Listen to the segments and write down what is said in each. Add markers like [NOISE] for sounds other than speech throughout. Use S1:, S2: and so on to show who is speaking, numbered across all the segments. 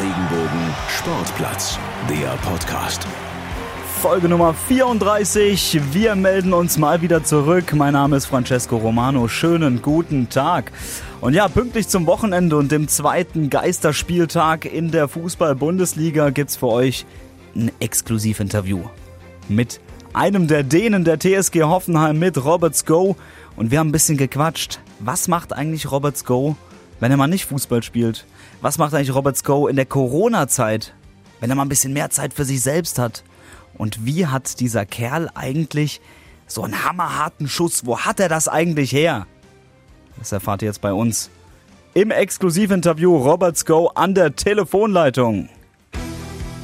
S1: Regenbogen Sportplatz, der Podcast.
S2: Folge Nummer 34. Wir melden uns mal wieder zurück. Mein Name ist Francesco Romano. Schönen guten Tag. Und ja, pünktlich zum Wochenende und dem zweiten Geisterspieltag in der Fußball-Bundesliga gibt's für euch ein Exklusivinterview mit einem der Dänen der TSG Hoffenheim mit Roberts Go. Und wir haben ein bisschen gequatscht. Was macht eigentlich Roberts Go, wenn er mal nicht Fußball spielt? Was macht eigentlich Roberts Go in der Corona-Zeit, wenn er mal ein bisschen mehr Zeit für sich selbst hat? Und wie hat dieser Kerl eigentlich so einen hammerharten Schuss? Wo hat er das eigentlich her? Das erfahrt ihr jetzt bei uns im Exklusivinterview Roberts Go an der Telefonleitung.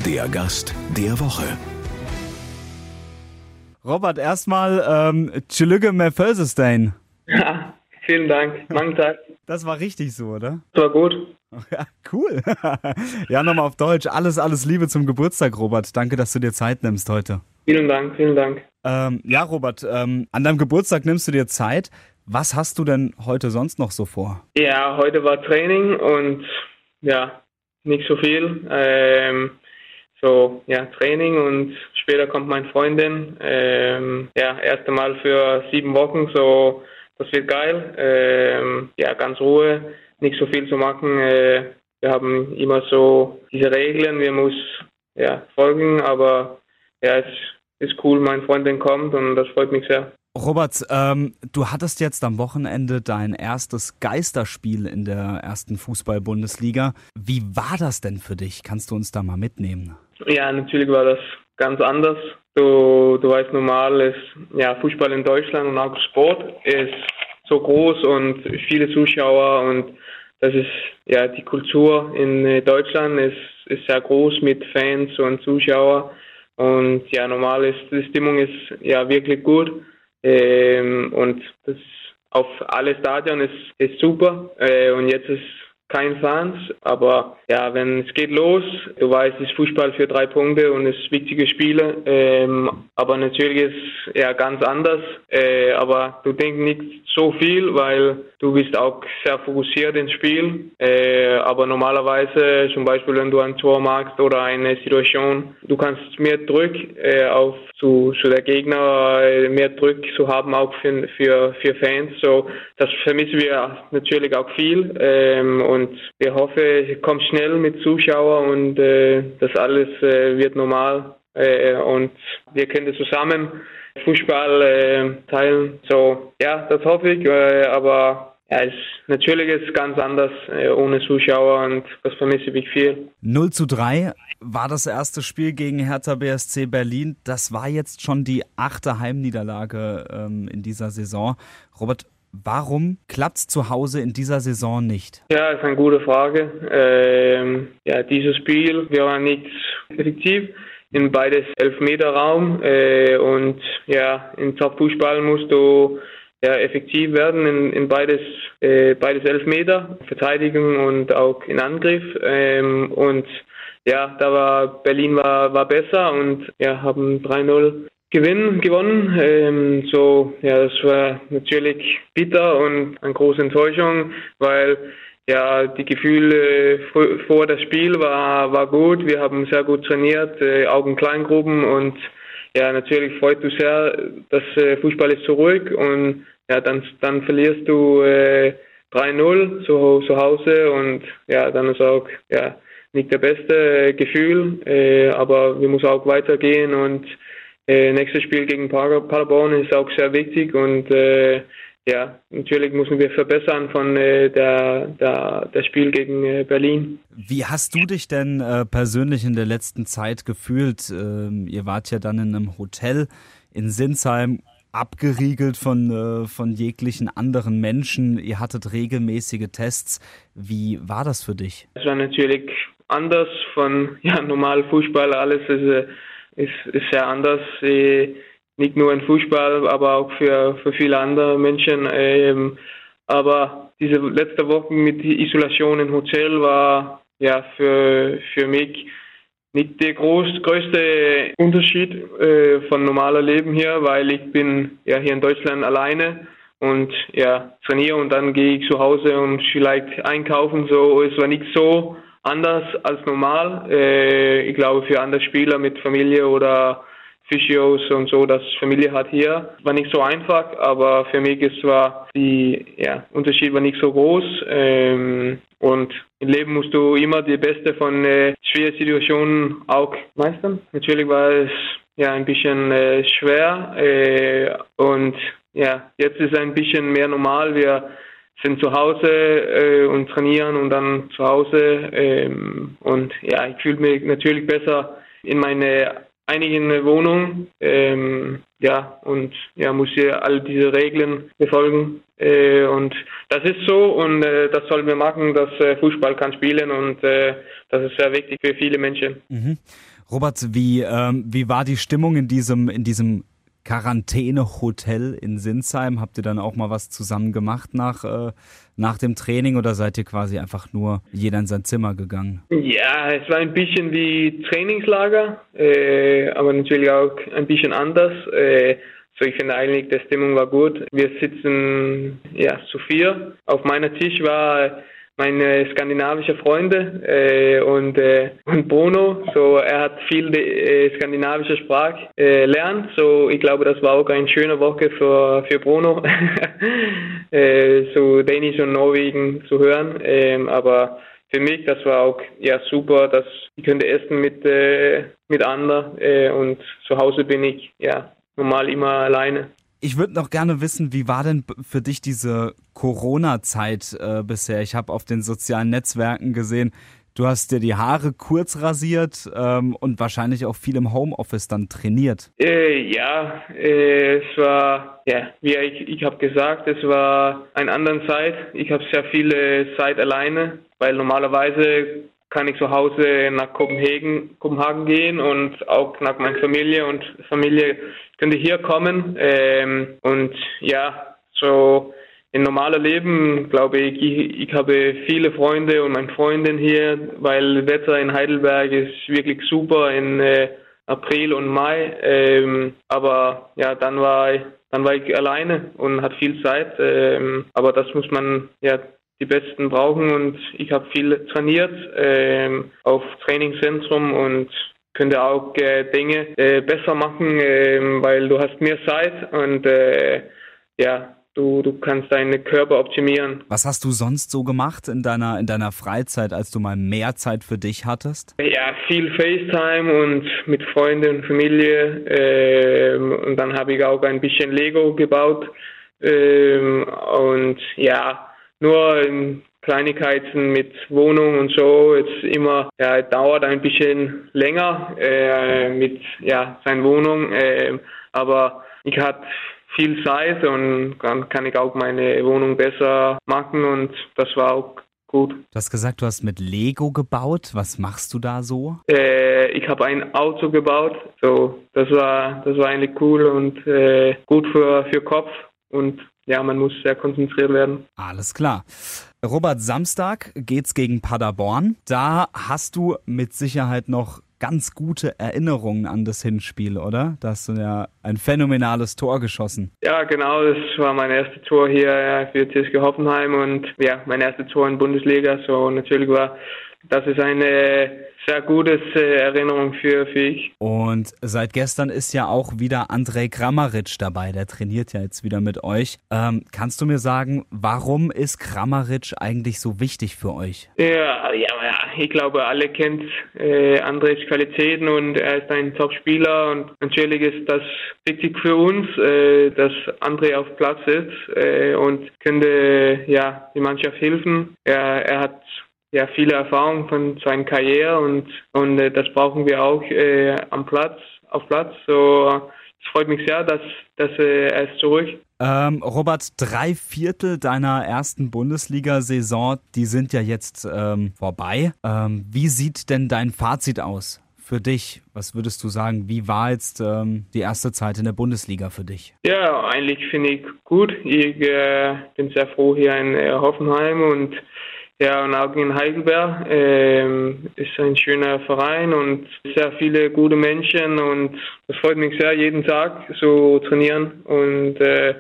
S1: Der Gast der Woche.
S2: Robert, erstmal ähm, Tschülüge Mephelsenstein.
S3: Ja, vielen Dank. Mangen Tag.
S2: Das war richtig so, oder?
S3: Das war gut. [LAUGHS]
S2: Ja, cool. [LAUGHS] ja, nochmal auf Deutsch. Alles, alles Liebe zum Geburtstag, Robert. Danke, dass du dir Zeit nimmst heute.
S3: Vielen Dank, vielen Dank.
S2: Ähm, ja, Robert, ähm, an deinem Geburtstag nimmst du dir Zeit. Was hast du denn heute sonst noch so vor?
S3: Ja, heute war Training und ja, nicht so viel. Ähm, so, ja, Training und später kommt meine Freundin. Ähm, ja, erste Mal für sieben Wochen, so, das wird geil. Ähm, ja, ganz Ruhe, nicht so viel zu machen. Äh, wir haben immer so diese Regeln, wir muss ja folgen, aber ja, es ist cool, meine Freundin kommt und das freut mich sehr.
S2: Robert, ähm, du hattest jetzt am Wochenende dein erstes Geisterspiel in der ersten Fußball-Bundesliga. Wie war das denn für dich? Kannst du uns da mal mitnehmen?
S3: Ja, natürlich war das ganz anders. Du, du weißt, normal ist ja, Fußball in Deutschland und auch Sport ist so groß und viele Zuschauer und das ist ja die Kultur in Deutschland ist, ist sehr groß mit Fans und Zuschauern und ja normal ist die Stimmung ist ja wirklich gut ähm, und das auf alle Stadien ist, ist super äh, und jetzt ist kein Fans, aber ja, wenn es geht los, du weißt, es ist Fußball für drei Punkte und es ist wichtige Spiele, ähm, aber natürlich ist es ja ganz anders, äh, aber du denkst nicht so viel, weil du bist auch sehr fokussiert ins Spiel, äh, aber normalerweise, zum Beispiel wenn du ein Tor machst oder eine Situation, du kannst mehr Druck äh, auf zu, zu der Gegner, äh, mehr Druck zu haben auch für, für, für Fans, so das vermissen wir natürlich auch viel ähm, und wir hoffen, es kommt schnell mit Zuschauern und äh, das alles äh, wird normal äh, und wir können zusammen Fußball äh, teilen. So, ja, das hoffe ich, äh, aber ja, es, natürlich ist es ganz anders äh, ohne Zuschauer und das vermisse ich viel.
S2: 0 zu 3 war das erste Spiel gegen Hertha BSC Berlin. Das war jetzt schon die achte Heimniederlage ähm, in dieser Saison. Robert, Warum klappt es zu Hause in dieser Saison nicht?
S3: Ja, ist eine gute Frage. Ähm, ja, dieses Spiel, wir waren nicht effektiv in beides Elfmeterraum äh, und ja, im Top-Fußball musst du ja, effektiv werden in, in beides, äh, beides Elfmeter, Verteidigung und auch in Angriff ähm, und ja, da war Berlin war, war besser und ja, haben 3-0 Gewinn gewonnen. Ähm, so, ja, das war natürlich bitter und eine große Enttäuschung, weil ja, die Gefühle vor das Spiel war, war gut. Wir haben sehr gut trainiert, äh, auch in Kleingruppen und ja, natürlich freut du sehr, dass äh, Fußball ist zurück und ja, dann, dann verlierst du äh, 3-0 zu, zu Hause und ja, dann ist auch ja, nicht der beste äh, Gefühl, äh, aber wir müssen auch weitergehen und äh, nächstes Spiel gegen Paderborn ist auch sehr wichtig und äh, ja, natürlich müssen wir verbessern von äh, der, der, der Spiel gegen äh, Berlin.
S2: Wie hast du dich denn äh, persönlich in der letzten Zeit gefühlt? Ähm, ihr wart ja dann in einem Hotel in Sinsheim abgeriegelt von, äh, von jeglichen anderen Menschen. Ihr hattet regelmäßige Tests. Wie war das für dich?
S3: Es war natürlich anders von ja, normal Fußball. Alles ist äh, ist, ist sehr anders. Äh, nicht nur im Fußball, aber auch für, für viele andere Menschen. Ähm, aber diese letzte Woche mit Isolation im Hotel war ja für, für mich nicht der groß, größte Unterschied äh, von normaler Leben hier, weil ich bin ja hier in Deutschland alleine und ja trainiere und dann gehe ich zu Hause und vielleicht einkaufen so. Es war nicht so anders als normal. Äh, ich glaube, für andere Spieler mit Familie oder Physios und so, das Familie hat hier. War nicht so einfach, aber für mich ist war die ja, Unterschied war nicht so groß. Ähm, und im Leben musst du immer die Beste von äh, schwierigen Situationen auch meistern. Natürlich war es ja ein bisschen äh, schwer äh, und ja, jetzt ist es ein bisschen mehr normal. Wir sind zu Hause äh, und trainieren und dann zu Hause ähm, und ja, ich fühle mich natürlich besser in meine einigen Wohnungen ähm, ja und ja muss hier all diese Regeln befolgen äh, und das ist so und äh, das sollen wir machen, dass äh, Fußball kann spielen und äh, das ist sehr wichtig für viele Menschen.
S2: Mhm. Robert, wie ähm, wie war die Stimmung in diesem in diesem Quarantäne-Hotel in Sinsheim? Habt ihr dann auch mal was zusammen gemacht nach, äh, nach dem Training oder seid ihr quasi einfach nur jeder in sein Zimmer gegangen?
S3: Ja, es war ein bisschen wie Trainingslager, äh, aber natürlich auch ein bisschen anders. Äh, so ich finde eigentlich, die Stimmung war gut. Wir sitzen ja zu vier. Auf meiner Tisch war meine skandinavische Freunde äh, und, äh, und Bruno. So, er hat viel äh, skandinavische Sprache äh. So, ich glaube, das war auch eine schöne Woche für, für Bruno, [LAUGHS] äh, so Dänisch und Norwegen zu hören. Ähm, aber für mich, das war auch ja super, dass ich könnte essen mit äh, mit anderen äh, und zu Hause bin ich ja normal immer alleine.
S2: Ich würde noch gerne wissen, wie war denn für dich diese Corona-Zeit äh, bisher? Ich habe auf den sozialen Netzwerken gesehen, du hast dir die Haare kurz rasiert ähm, und wahrscheinlich auch viel im Homeoffice dann trainiert.
S3: Äh, ja, äh, es war, ja, wie ich, ich habe gesagt, es war eine andere Zeit. Ich habe sehr viele Zeit alleine, weil normalerweise kann ich zu Hause nach Kopenhagen, Kopenhagen gehen und auch nach meiner Familie und Familie könnte hier kommen. Ähm, und ja, so in normales Leben, glaube ich, ich, ich habe viele Freunde und meine Freundin hier, weil Wetter in Heidelberg ist wirklich super in äh, April und Mai. Ähm, aber ja, dann war ich, dann war ich alleine und hat viel Zeit. Ähm, aber das muss man ja die Besten brauchen und ich habe viel trainiert ähm, auf Trainingszentrum und könnte auch äh, Dinge äh, besser machen, äh, weil du hast mehr Zeit und äh, ja, du, du kannst deinen Körper optimieren.
S2: Was hast du sonst so gemacht in deiner, in deiner Freizeit, als du mal mehr Zeit für dich hattest?
S3: Ja, viel FaceTime und mit Freunden und Familie. Ähm, und dann habe ich auch ein bisschen Lego gebaut. Ähm, und ja, nur Kleinigkeiten mit Wohnung und so jetzt immer ja, dauert ein bisschen länger äh, mit ja seiner Wohnung, äh, aber ich hatte viel Zeit und dann kann ich auch meine Wohnung besser machen und das war auch gut. Du
S2: hast gesagt, du hast mit Lego gebaut. Was machst du da so?
S3: Äh, ich habe ein Auto gebaut. So, das war das war eigentlich cool und äh, gut für für Kopf und ja, man muss sehr konzentriert werden.
S2: Alles klar. Robert, Samstag geht's gegen Paderborn. Da hast du mit Sicherheit noch ganz gute Erinnerungen an das Hinspiel, oder? Da hast du ja ein phänomenales Tor geschossen.
S3: Ja, genau. Das war mein erstes Tor hier für TSG Hoffenheim und ja, mein erstes Tor in Bundesliga. So natürlich war das ist eine sehr gute äh, Erinnerung für, für ich.
S2: Und seit gestern ist ja auch wieder Andrej Kramaric dabei, der trainiert ja jetzt wieder mit euch. Ähm, kannst du mir sagen, warum ist Kramaric eigentlich so wichtig für euch?
S3: Ja, ja, ja ich glaube, alle kennen äh, Andrejs Qualitäten und er ist ein Top-Spieler und natürlich ist das wichtig für uns, äh, dass André auf Platz ist äh, und könnte ja die Mannschaft helfen. Er, er hat ja viele Erfahrungen von seiner Karriere und und äh, das brauchen wir auch äh, am Platz auf Platz. So es freut mich sehr, dass dass äh, er ist zurück.
S2: Ähm, Robert, drei Viertel deiner ersten Bundesliga-Saison, die sind ja jetzt ähm, vorbei. Ähm, wie sieht denn dein Fazit aus? für dich? Was würdest du sagen? Wie war jetzt ähm, die erste Zeit in der Bundesliga für dich?
S3: Ja, eigentlich finde ich gut. Ich äh, bin sehr froh hier in äh, Hoffenheim und ja, und auch in Heidelberg ähm, ist ein schöner Verein und sehr viele gute Menschen und es freut mich sehr, jeden Tag so trainieren und äh,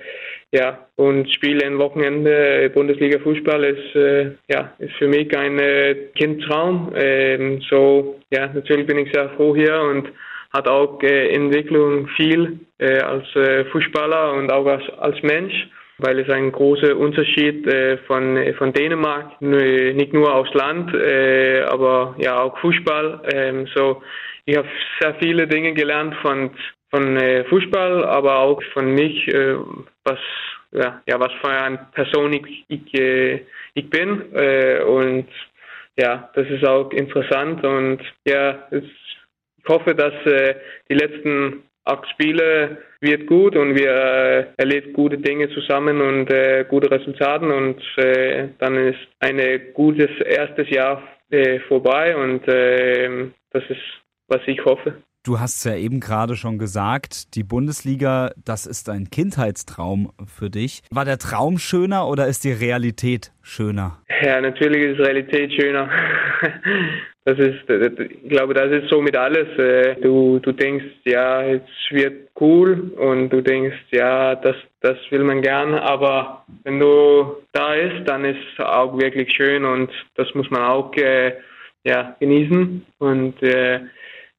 S3: ja, und Spiele am Wochenende Bundesliga Fußball ist äh, ja ist für mich ein äh, Kindtraum. Ähm, so ja, natürlich bin ich sehr froh hier und hat auch äh, Entwicklung viel äh, als äh, Fußballer und auch als, als Mensch weil es ein großer Unterschied äh, von, von Dänemark, nicht nur aus Land, äh, aber ja auch Fußball. Ähm, so, ich habe sehr viele Dinge gelernt von, von äh, Fußball, aber auch von mich, äh, was, ja, was für eine Person ich, ich, äh, ich bin. Äh, und ja, das ist auch interessant und ja, es, ich hoffe, dass äh, die letzten acht Spiele wird gut und wir äh, erleben gute Dinge zusammen und äh, gute Resultate und äh, dann ist ein gutes erstes Jahr äh, vorbei und äh, das ist, was ich hoffe.
S2: Du hast ja eben gerade schon gesagt, die Bundesliga, das ist ein Kindheitstraum für dich. War der Traum schöner oder ist die Realität schöner?
S3: Ja, natürlich ist Realität schöner. [LAUGHS] Das ist, ich glaube, das ist so mit alles. Äh, du, du denkst, ja, es wird cool und du denkst, ja, das, das will man gern, aber wenn du da ist, dann ist es auch wirklich schön und das muss man auch äh, ja, genießen und äh,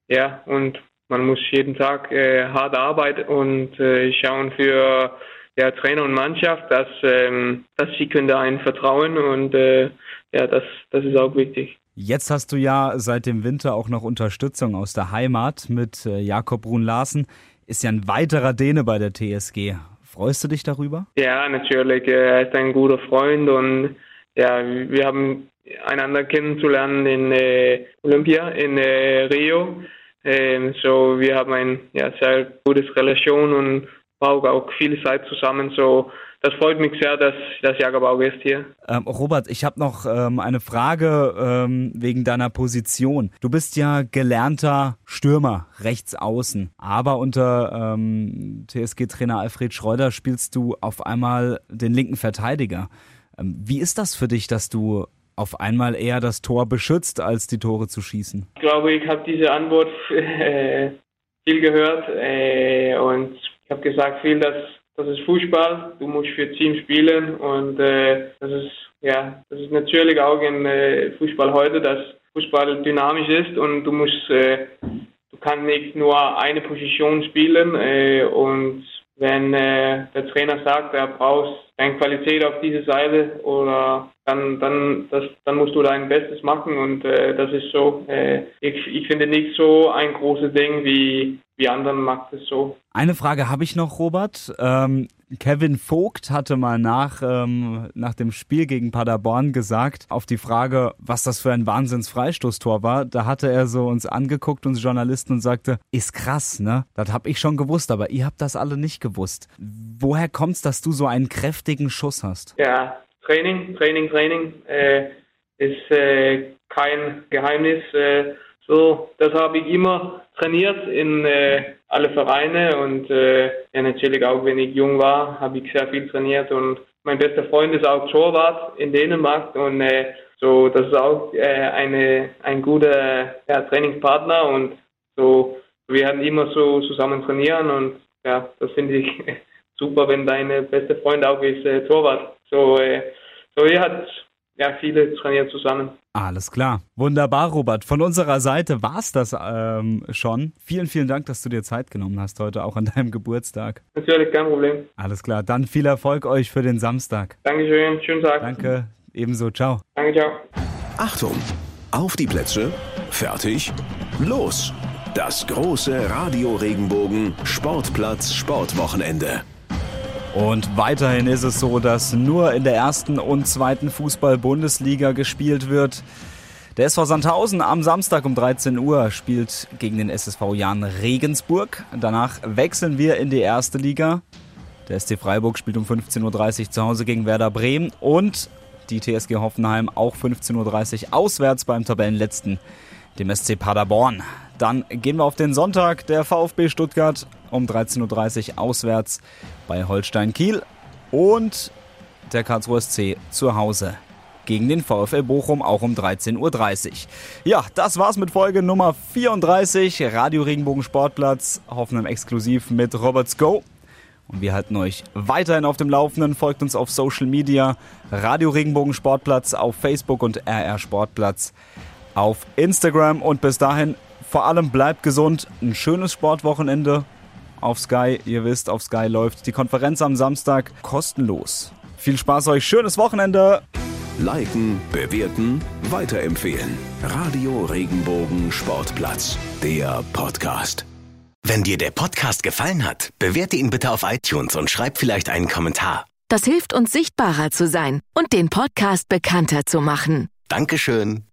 S3: ja, und man muss jeden Tag äh, hart arbeiten und äh, schauen für ja, Trainer und Mannschaft, dass, ähm, dass sie können da einen vertrauen und äh, ja, das, das ist auch wichtig.
S2: Jetzt hast du ja seit dem Winter auch noch Unterstützung aus der Heimat mit äh, Jakob Brun-Larsen. Ist ja ein weiterer Däne bei der TSG. Freust du dich darüber?
S3: Ja, natürlich. Er ist ein guter Freund und ja, wir haben einander kennenzulernen in äh, Olympia, in äh, Rio. Ähm, so, wir haben ein ja, sehr gutes Relation und brauchen auch viel Zeit zusammen. So, das freut mich sehr, dass, dass Jakob auch ist hier.
S2: Ähm, Robert, ich habe noch ähm, eine Frage ähm, wegen deiner Position. Du bist ja gelernter Stürmer, rechts außen, aber unter ähm, TSG-Trainer Alfred Schreuder spielst du auf einmal den linken Verteidiger. Ähm, wie ist das für dich, dass du auf einmal eher das Tor beschützt, als die Tore zu schießen?
S3: Ich glaube, ich habe diese Antwort äh, viel gehört äh, und ich habe gesagt viel, dass das ist Fußball, du musst für Team spielen und äh, das ist ja, das ist natürlich auch in äh, Fußball heute, dass Fußball dynamisch ist und du musst, äh, du kannst nicht nur eine Position spielen äh, und wenn äh, der Trainer sagt, er braucht eine Qualität auf diese Seite oder dann dann das dann musst du dein Bestes machen und äh, das ist so äh, ich, ich finde nicht so ein großes Ding wie wie anderen macht es so.
S2: Eine Frage habe ich noch, Robert. Ähm, Kevin Vogt hatte mal nach, ähm, nach dem Spiel gegen Paderborn gesagt, auf die Frage, was das für ein Wahnsinns-Freistoßtor war, da hatte er so uns angeguckt, uns Journalisten, und sagte, ist krass, ne? Das habe ich schon gewusst, aber ihr habt das alle nicht gewusst. Woher kommt's, dass du so einen kräftigen Schuss hast?
S3: Ja, Training, Training, Training äh, ist äh, kein Geheimnis. Äh, so, das habe ich immer trainiert in äh, alle Vereine und äh, ja, natürlich auch, wenn ich jung war, habe ich sehr viel trainiert und mein bester Freund ist auch Torwart in Dänemark und äh, so, das ist auch äh, eine, ein guter ja, Trainingspartner und so, wir werden immer so zusammen trainieren und ja, das finde ich [LAUGHS] super, wenn deine beste Freund auch ist äh, Torwart. So, äh, so, ihr habt ja viele trainiert zusammen.
S2: Alles klar. Wunderbar, Robert. Von unserer Seite war es das ähm, schon. Vielen, vielen Dank, dass du dir Zeit genommen hast heute, auch an deinem Geburtstag.
S3: Natürlich, kein Problem.
S2: Alles klar. Dann viel Erfolg euch für den Samstag.
S3: Dankeschön. Schönen Tag.
S2: Danke. Ebenso. Ciao.
S3: Danke, ciao.
S1: Achtung! Auf die Plätze. Fertig. Los! Das große Radio Regenbogen Sportplatz Sportwochenende.
S2: Und weiterhin ist es so, dass nur in der ersten und zweiten Fußball-Bundesliga gespielt wird. Der SV Sandhausen am Samstag um 13 Uhr spielt gegen den SSV Jan Regensburg. Danach wechseln wir in die erste Liga. Der SC Freiburg spielt um 15.30 Uhr zu Hause gegen Werder Bremen und die TSG Hoffenheim auch 15.30 Uhr auswärts beim Tabellenletzten, dem SC Paderborn. Dann gehen wir auf den Sonntag. Der VfB Stuttgart um 13.30 Uhr auswärts bei Holstein Kiel und der Karlsruher SC zu Hause gegen den VfL Bochum auch um 13.30 Uhr. Ja, das war's mit Folge Nummer 34, Radio Regenbogen Sportplatz, Hoffenheim exklusiv mit Roberts Go. Und wir halten euch weiterhin auf dem Laufenden. Folgt uns auf Social Media, Radio Regenbogen Sportplatz auf Facebook und RR Sportplatz auf Instagram. Und bis dahin, vor allem bleibt gesund. Ein schönes Sportwochenende auf Sky. Ihr wisst, auf Sky läuft die Konferenz am Samstag kostenlos. Viel Spaß euch, schönes Wochenende.
S1: Liken, bewerten, weiterempfehlen. Radio Regenbogen Sportplatz, der Podcast.
S4: Wenn dir der Podcast gefallen hat, bewerte ihn bitte auf iTunes und schreib vielleicht einen Kommentar.
S5: Das hilft uns sichtbarer zu sein und den Podcast bekannter zu machen.
S4: Dankeschön.